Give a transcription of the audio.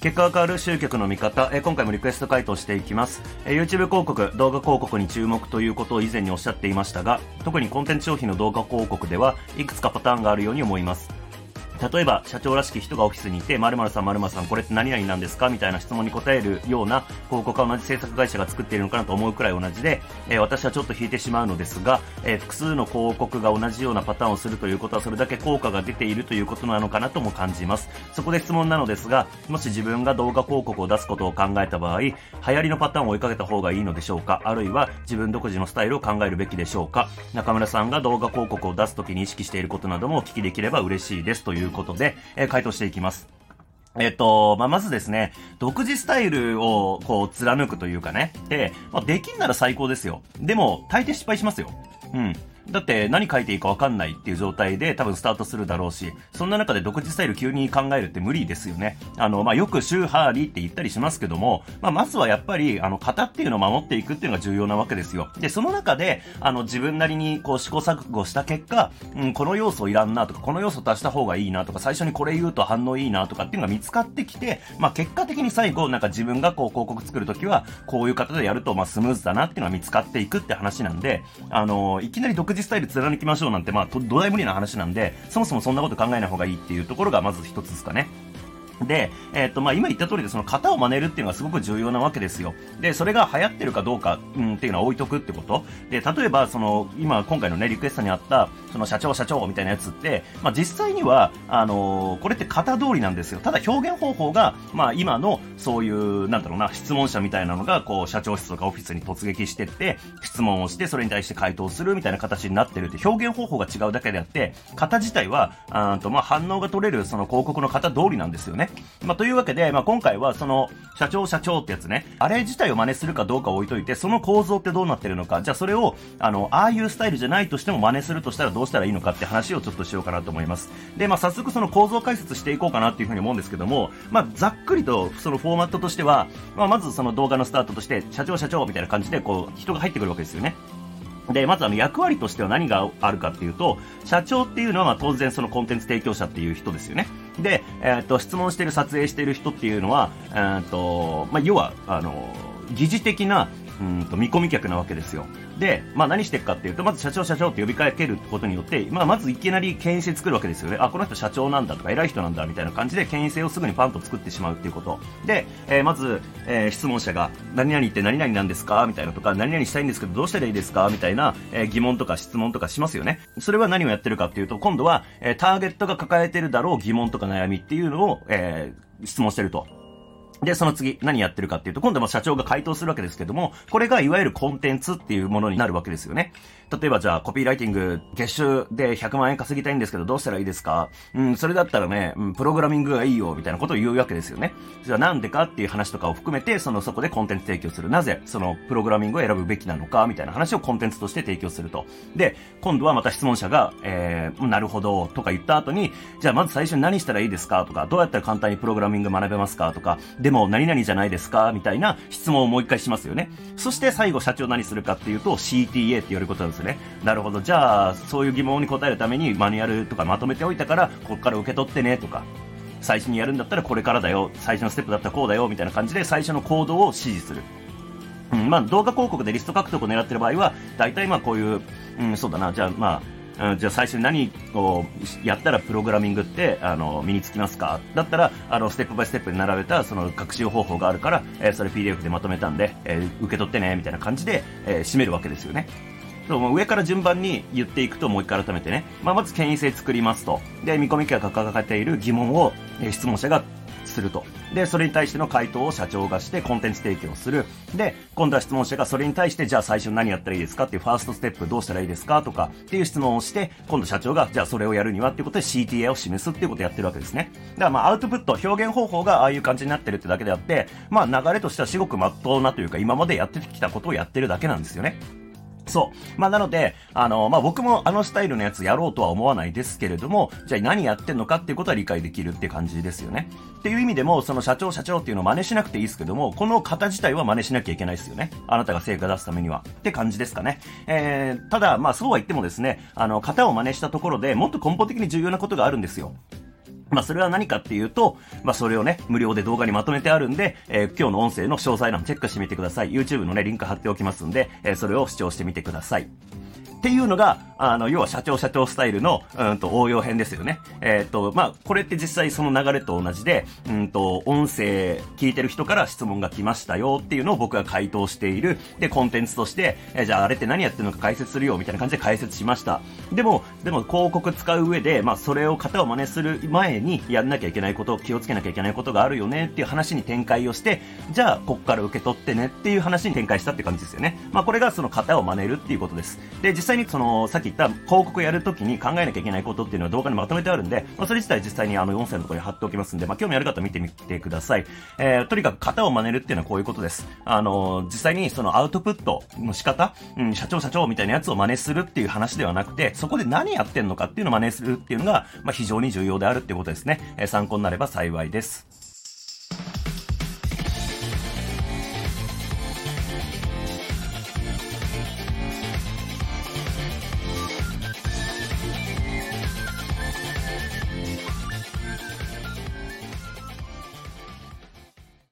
結果が変わる集客の見方、え今回もリクエスト回答していきます、え YouTube 広告、動画広告に注目ということを以前におっしゃっていましたが、特にコンテンツ商品の動画広告ではいくつかパターンがあるように思います。例えば、社長らしき人がオフィスにいて、〇〇さん〇〇さんこれって何々なんですかみたいな質問に答えるような広告は同じ制作会社が作っているのかなと思うくらい同じで、えー、私はちょっと引いてしまうのですが、えー、複数の広告が同じようなパターンをするということはそれだけ効果が出ているということなのかなとも感じます。そこで質問なのですが、もし自分が動画広告を出すことを考えた場合、流行りのパターンを追いかけた方がいいのでしょうか？あるいは自分独自のスタイルを考えるべきでしょうか？中村さんが動画広告を出すときに意識していることなどもお聞きできれば嬉しいです。ということで、えー回答していきます。えっと、まあ、まずですね、独自スタイルをこう貫くというかね、で、まあ、できんなら最高ですよ。でも、大抵失敗しますよ。うん。だって何書いていいか分かんないっていう状態で多分スタートするだろうし、そんな中で独自スタイル急に考えるって無理ですよね。あの、まあ、よく週ハーリーって言ったりしますけども、まあ、まずはやっぱり、あの、型っていうのを守っていくっていうのが重要なわけですよ。で、その中で、あの、自分なりにこう試行錯誤した結果、うん、この要素いらんなとか、この要素足した方がいいなとか、最初にこれ言うと反応いいなとかっていうのが見つかってきて、まあ、結果的に最後、なんか自分がこう広告作るときは、こういう方でやると、まあ、スムーズだなっていうのが見つかっていくって話なんで、あの、いきなり独自スタイル貫きましょうなんて、まあ、土台無理な話なんで、そもそもそんなこと考えない方がいいっていうところがまず一つですかね。で、えっ、と、まあ、今言った通りで、その型を真似るっていうのがすごく重要なわけですよ。で、それが流行ってるかどうか、うん、っていうのは置いとくってこと。で、例えば、その、今、今回のね、リクエストにあった、その社長、社長みたいなやつって、まあ、実際には、あのー、これって型通りなんですよ。ただ表現方法が、まあ、今の、そういう、なんだろうな、質問者みたいなのが、こう、社長室とかオフィスに突撃してって、質問をして、それに対して回答するみたいな形になってるって、表現方法が違うだけであって、型自体は、あと、まあ、反応が取れる、その広告の型通りなんですよね。まあ、というわけで、まあ、今回はその、社長社長ってやつね、あれ自体を真似するかどうか置いといて、その構造ってどうなってるのか、じゃあそれを、あの、ああいうスタイルじゃないとしても真似するとしたらどうしたらいいのかって話をちょっとしようかなと思います。で、まあ、早速その構造解説していこうかなっていうふうに思うんですけども、まあ、ざっくりとそのフォーマットとしては、まあ、まずその動画のスタートとして、社長社長みたいな感じで、こう、人が入ってくるわけですよね。で、まずあの役割としては何があるかっていうと、社長っていうのはま当然そのコンテンツ提供者っていう人ですよね。で、えー、っと、質問してる、撮影してる人っていうのは、えー、っと、まあ、要は、あの、疑似的な、うんと見込み客なわけですよ。で、まあ何していくかっていうと、まず社長社長って呼びかけることによって、まあまずいきなり権威性作るわけですよね。あ、この人社長なんだとか偉い人なんだみたいな感じで権威性をすぐにパンと作ってしまうっていうこと。で、えー、まず、えー、質問者が、何々って何々なんですか？みたいなとか、何々したいんですけどどうしたらいいですか？みたいな、えー、疑問とか質問とかしますよね。それは何をやってるかっていうと、今度は、えターゲットが抱えてるだろう疑問とか悩みっていうのを、え質問してると。で、その次、何やってるかっていうと、今度も社長が回答するわけですけども、これがいわゆるコンテンツっていうものになるわけですよね。例えばじゃあ、コピーライティング、月収で100万円稼ぎたいんですけど、どうしたらいいですか？うん、それだったらね、うん、プログラミングがいいよ、みたいなことを言うわけですよね。じゃあなんでかっていう話とかを含めて、その、そこでコンテンツ提供する。なぜ、その、プログラミングを選ぶべきなのか、みたいな話をコンテンツとして提供すると。で、今度はまた質問者が、えー、なるほど、とか言った後に、じゃあまず最初に何したらいいですか？とか、どうやったら簡単にプログラミング学べますか？とか、でも何々じゃないですかみたいな質問をもう一回しますよね。そして最後社長何するかっていうと CTA って言われることなんですね。なるほど。じゃあ、そういう疑問に答えるためにマニュアルとかまとめておいたから、ここから受け取ってねとか。最初にやるんだったらこれからだよ。最初のステップだったらこうだよ。みたいな感じで最初の行動を指示する。うん、まあ動画広告でリスト獲得を狙ってる場合は、大体まあこういう、うん、そうだな、じゃあまあ、うん、じゃあ最初に何をやったらプログラミングってあの身につきますか？だったらあのステップバイステップに並べたその学習方法があるから、えー、それ PDF でまとめたんで、えー、受け取ってねみたいな感じで、えー、締めるわけですよね。上から順番に言っていくともう一回改めてね、まあ、まず権威性作りますと。で、見込み客が抱えている疑問を、え質問者がすると。で、それに対しての回答を社長がしてコンテンツ提供する。で、今度は質問者がそれに対してじゃあ最初何やったらいいですか？っていうファーストステップどうしたらいいですか？とかっていう質問をして、今度社長がじゃあそれをやるにはっていうことで CTA を示すっていうことをやってるわけですね。だからまあアウトプット、表現方法がああいう感じになってるってだけであって、まあ流れとしては至極真っ当なというか今までやってきたことをやってるだけなんですよね。そう。まあ、なので、あの、まあ、僕もあのスタイルのやつやろうとは思わないですけれども、じゃあ何やってんのかっていうことは理解できるって感じですよね。っていう意味でも、その社長社長っていうのを真似しなくていいですけども、この型自体は真似しなきゃいけないですよね。あなたが成果出すためには。って感じですかね。えー、ただ、まあ、そうは言ってもですね、あの、型を真似したところでもっと根本的に重要なことがあるんですよ。まあ、それは何かっていうと、まあ、それをね、無料で動画にまとめてあるんで、えー、今日の音声の詳細欄チェックしてみてください。YouTube のね、リンク貼っておきますんで、えー、それを視聴してみてください。っていうのが、あの、要は社長社長スタイルの、うんと、応用編ですよね。えっ、と、まあ、これって実際その流れと同じで、うんと、音声聞いてる人から質問が来ましたよっていうのを僕が回答している。で、コンテンツとして、えー、じゃああれって何やってるのか解説するよみたいな感じで解説しました。でも、でも広告使う上で、まあ、それを型を真似する前にやんなきゃいけないこと、気をつけなきゃいけないことがあるよねっていう話に展開をして、じゃあ、こっから受け取ってねっていう話に展開したって感じですよね。まあ、これがその型を真似るっていうことです。で、実際にその、さっき言った広告やるときに考えなきゃいけないことっていうのは動画にまとめてあるんで、まあ、それ自体実際にあの音声のところに貼っておきますんで、まあ、興味ある方見てみてください。えー、とにかく型を真似るっていうのはこういうことです。あの、実際にそのアウトプットの仕方、うん、社長社長みたいなやつを真似するっていう話ではなくて、そこで何何やってんのかっていうのを真似するっていうのが、まあ、非常に重要であるっていうことですね。え、参考になれば幸いです。